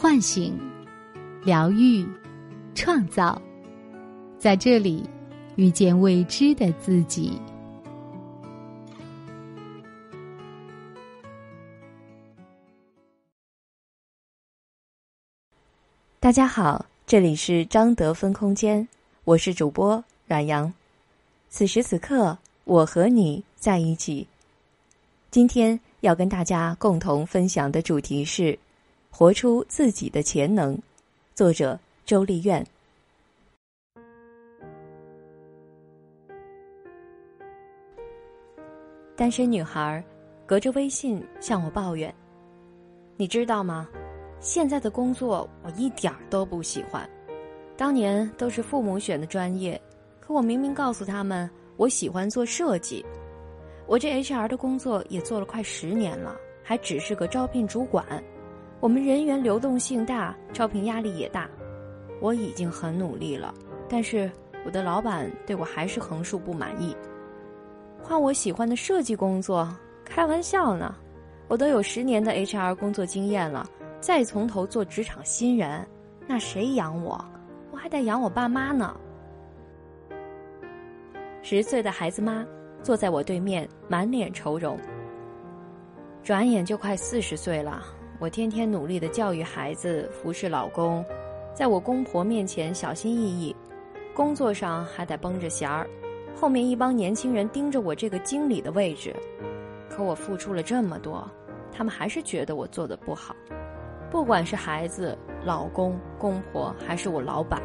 唤醒、疗愈、创造，在这里遇见未知的自己。大家好，这里是张德芬空间，我是主播阮阳。此时此刻，我和你在一起。今天要跟大家共同分享的主题是：活出自己的潜能。作者周丽苑。单身女孩隔着微信向我抱怨：“你知道吗？”现在的工作我一点儿都不喜欢，当年都是父母选的专业，可我明明告诉他们我喜欢做设计，我这 HR 的工作也做了快十年了，还只是个招聘主管，我们人员流动性大，招聘压力也大，我已经很努力了，但是我的老板对我还是横竖不满意，换我喜欢的设计工作，开玩笑呢，我都有十年的 HR 工作经验了。再从头做职场新人，那谁养我？我还得养我爸妈呢。十岁的孩子妈坐在我对面，满脸愁容。转眼就快四十岁了，我天天努力的教育孩子，服侍老公，在我公婆面前小心翼翼，工作上还得绷着弦儿。后面一帮年轻人盯着我这个经理的位置，可我付出了这么多，他们还是觉得我做的不好。不管是孩子、老公、公婆，还是我老板，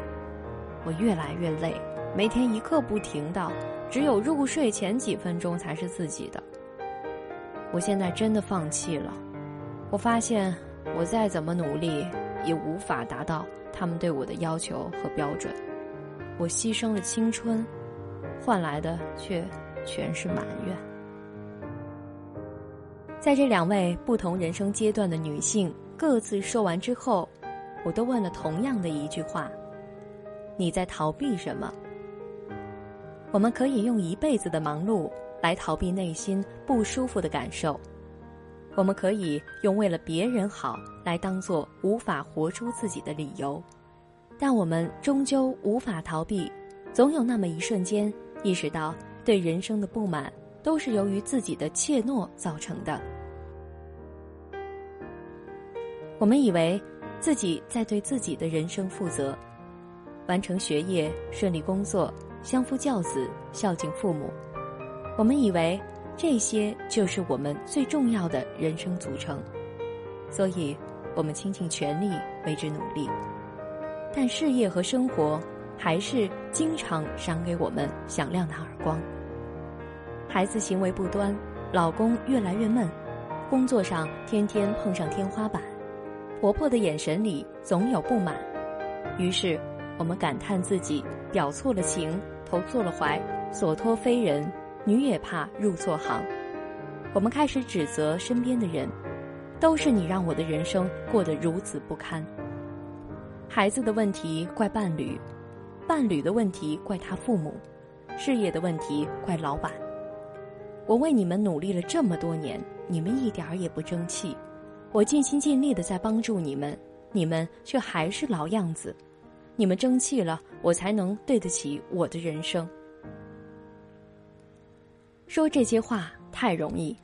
我越来越累，每天一刻不停的，只有入睡前几分钟才是自己的。我现在真的放弃了，我发现我再怎么努力，也无法达到他们对我的要求和标准。我牺牲了青春，换来的却全是埋怨。在这两位不同人生阶段的女性。各自说完之后，我都问了同样的一句话：“你在逃避什么？”我们可以用一辈子的忙碌来逃避内心不舒服的感受，我们可以用为了别人好来当做无法活出自己的理由，但我们终究无法逃避，总有那么一瞬间意识到，对人生的不满都是由于自己的怯懦造成的。我们以为自己在对自己的人生负责，完成学业、顺利工作、相夫教子、孝敬父母。我们以为这些就是我们最重要的人生组成，所以我们倾尽全力为之努力。但事业和生活还是经常赏给我们响亮的耳光。孩子行为不端，老公越来越闷，工作上天天碰上天花板。婆婆的眼神里总有不满，于是我们感叹自己表错了情，投错了怀，所托非人，女也怕入错行。我们开始指责身边的人，都是你让我的人生过得如此不堪。孩子的问题怪伴侣，伴侣的问题怪他父母，事业的问题怪老板。我为你们努力了这么多年，你们一点儿也不争气。我尽心尽力的在帮助你们，你们却还是老样子。你们争气了，我才能对得起我的人生。说这些话太容易，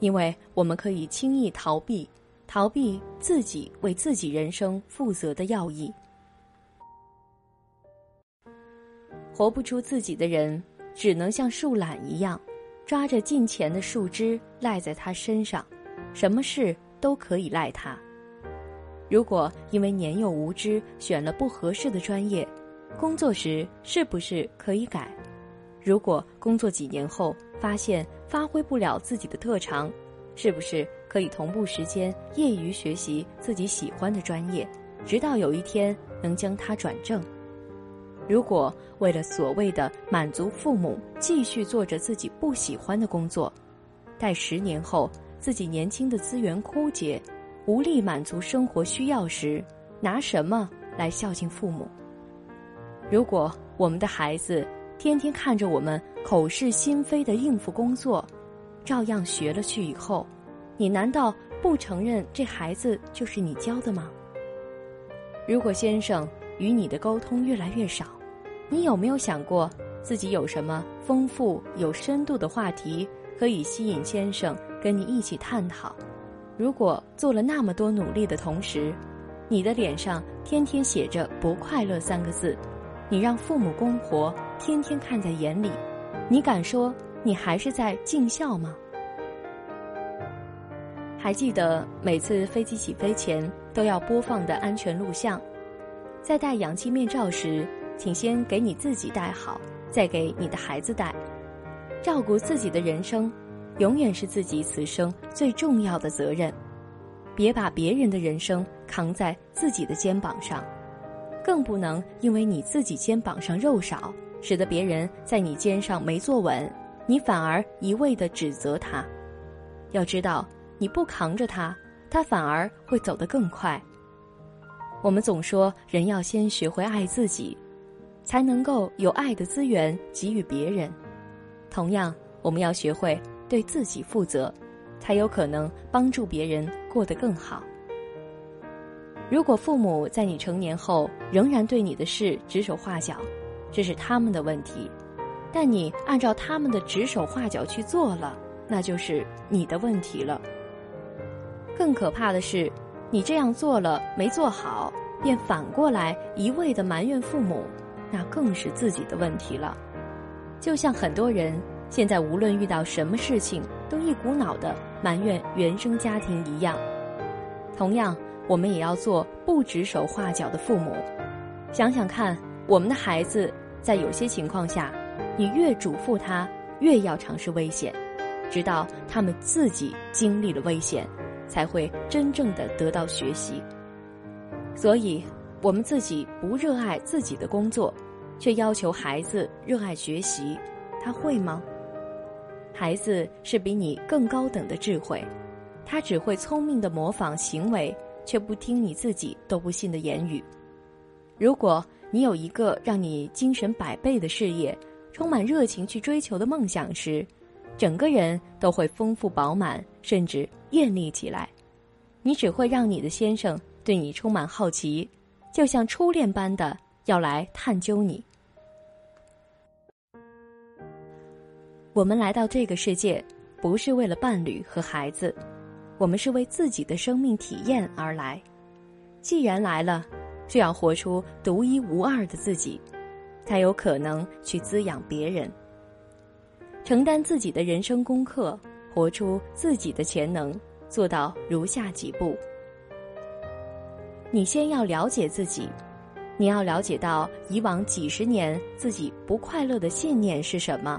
因为我们可以轻易逃避，逃避自己为自己人生负责的要义。活不出自己的人，只能像树懒一样，抓着近前的树枝赖在他身上，什么事？都可以赖他。如果因为年幼无知选了不合适的专业，工作时是不是可以改？如果工作几年后发现发挥不了自己的特长，是不是可以同步时间业余学习自己喜欢的专业，直到有一天能将它转正？如果为了所谓的满足父母，继续做着自己不喜欢的工作，待十年后。自己年轻的资源枯竭，无力满足生活需要时，拿什么来孝敬父母？如果我们的孩子天天看着我们口是心非的应付工作，照样学了去以后，你难道不承认这孩子就是你教的吗？如果先生与你的沟通越来越少，你有没有想过自己有什么丰富有深度的话题可以吸引先生跟你一起探讨？如果做了那么多努力的同时，你的脸上天天写着“不快乐”三个字，你让父母公婆天天看在眼里，你敢说你还是在尽孝吗？还记得每次飞机起飞前都要播放的安全录像，在戴氧气面罩时，请先给你自己戴好，再给你的孩子戴。照顾自己的人生。永远是自己此生最重要的责任，别把别人的人生扛在自己的肩膀上，更不能因为你自己肩膀上肉少，使得别人在你肩上没坐稳，你反而一味的指责他。要知道，你不扛着他，他反而会走得更快。我们总说，人要先学会爱自己，才能够有爱的资源给予别人。同样，我们要学会。对自己负责，才有可能帮助别人过得更好。如果父母在你成年后仍然对你的事指手画脚，这是他们的问题；但你按照他们的指手画脚去做了，那就是你的问题了。更可怕的是，你这样做了没做好，便反过来一味的埋怨父母，那更是自己的问题了。就像很多人。现在无论遇到什么事情，都一股脑的埋怨原生家庭一样。同样，我们也要做不指手画脚的父母。想想看，我们的孩子在有些情况下，你越嘱咐他，越要尝试危险，直到他们自己经历了危险，才会真正的得到学习。所以，我们自己不热爱自己的工作，却要求孩子热爱学习，他会吗？孩子是比你更高等的智慧，他只会聪明的模仿行为，却不听你自己都不信的言语。如果你有一个让你精神百倍的事业，充满热情去追求的梦想时，整个人都会丰富饱满，甚至艳丽起来。你只会让你的先生对你充满好奇，就像初恋般的要来探究你。我们来到这个世界，不是为了伴侣和孩子，我们是为自己的生命体验而来。既然来了，就要活出独一无二的自己，才有可能去滋养别人。承担自己的人生功课，活出自己的潜能，做到如下几步：你先要了解自己，你要了解到以往几十年自己不快乐的信念是什么。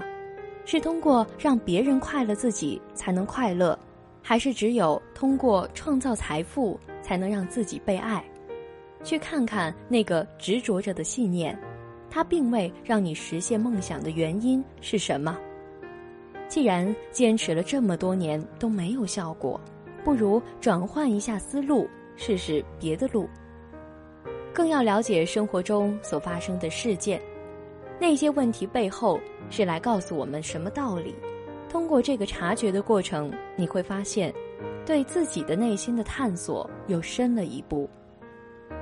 是通过让别人快乐，自己才能快乐，还是只有通过创造财富才能让自己被爱？去看看那个执着着的信念，它并未让你实现梦想的原因是什么？既然坚持了这么多年都没有效果，不如转换一下思路，试试别的路。更要了解生活中所发生的事件。那些问题背后是来告诉我们什么道理？通过这个察觉的过程，你会发现，对自己的内心的探索又深了一步。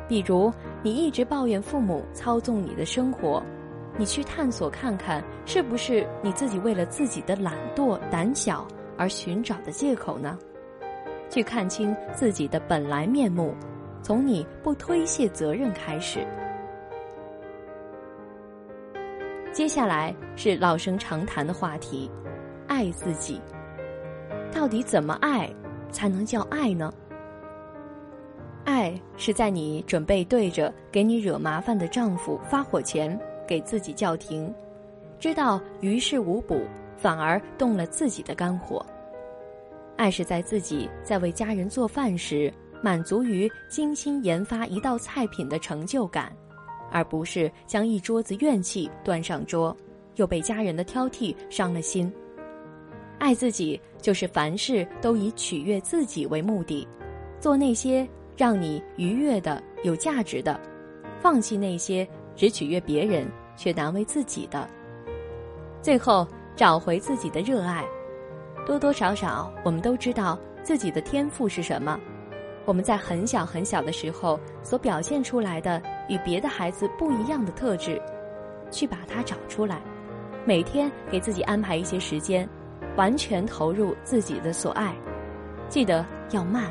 比如，你一直抱怨父母操纵你的生活，你去探索看看，是不是你自己为了自己的懒惰、胆小而寻找的借口呢？去看清自己的本来面目，从你不推卸责任开始。接下来是老生常谈的话题，爱自己。到底怎么爱才能叫爱呢？爱是在你准备对着给你惹麻烦的丈夫发火前，给自己叫停，知道于事无补，反而动了自己的肝火。爱是在自己在为家人做饭时，满足于精心研发一道菜品的成就感。而不是将一桌子怨气端上桌，又被家人的挑剔伤了心。爱自己就是凡事都以取悦自己为目的，做那些让你愉悦的、有价值的，放弃那些只取悦别人却难为自己的。最后找回自己的热爱。多多少少，我们都知道自己的天赋是什么，我们在很小很小的时候所表现出来的与别的孩子不一样的特质，去把它找出来，每天给自己安排一些时间，完全投入自己的所爱。记得要慢，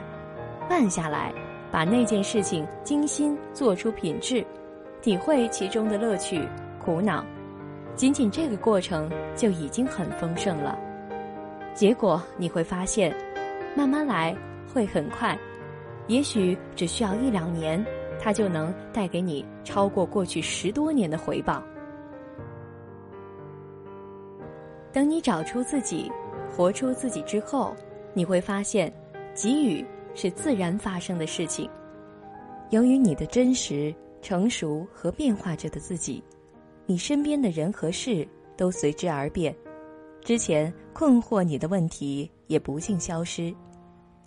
慢下来，把那件事情精心做出品质，体会其中的乐趣、苦恼。仅仅这个过程就已经很丰盛了。结果你会发现，慢慢来会很快，也许只需要一两年，它就能带给你超过过去十多年的回报。等你找出自己，活出自己之后，你会发现，给予是自然发生的事情。由于你的真实、成熟和变化着的自己，你身边的人和事都随之而变。之前困惑你的问题也不尽消失，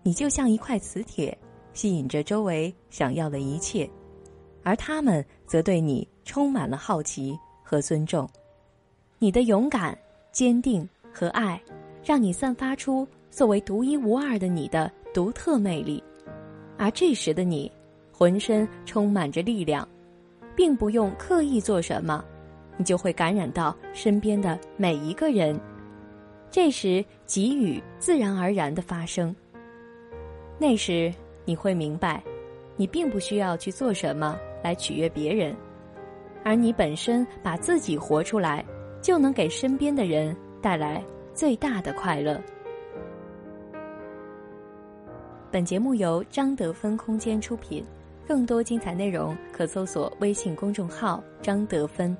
你就像一块磁铁，吸引着周围想要的一切，而他们则对你充满了好奇和尊重。你的勇敢、坚定和爱，让你散发出作为独一无二的你的独特魅力，而这时的你，浑身充满着力量，并不用刻意做什么，你就会感染到身边的每一个人。这时，给予自然而然的发生。那时，你会明白，你并不需要去做什么来取悦别人，而你本身把自己活出来，就能给身边的人带来最大的快乐。本节目由张德芬空间出品，更多精彩内容可搜索微信公众号“张德芬”。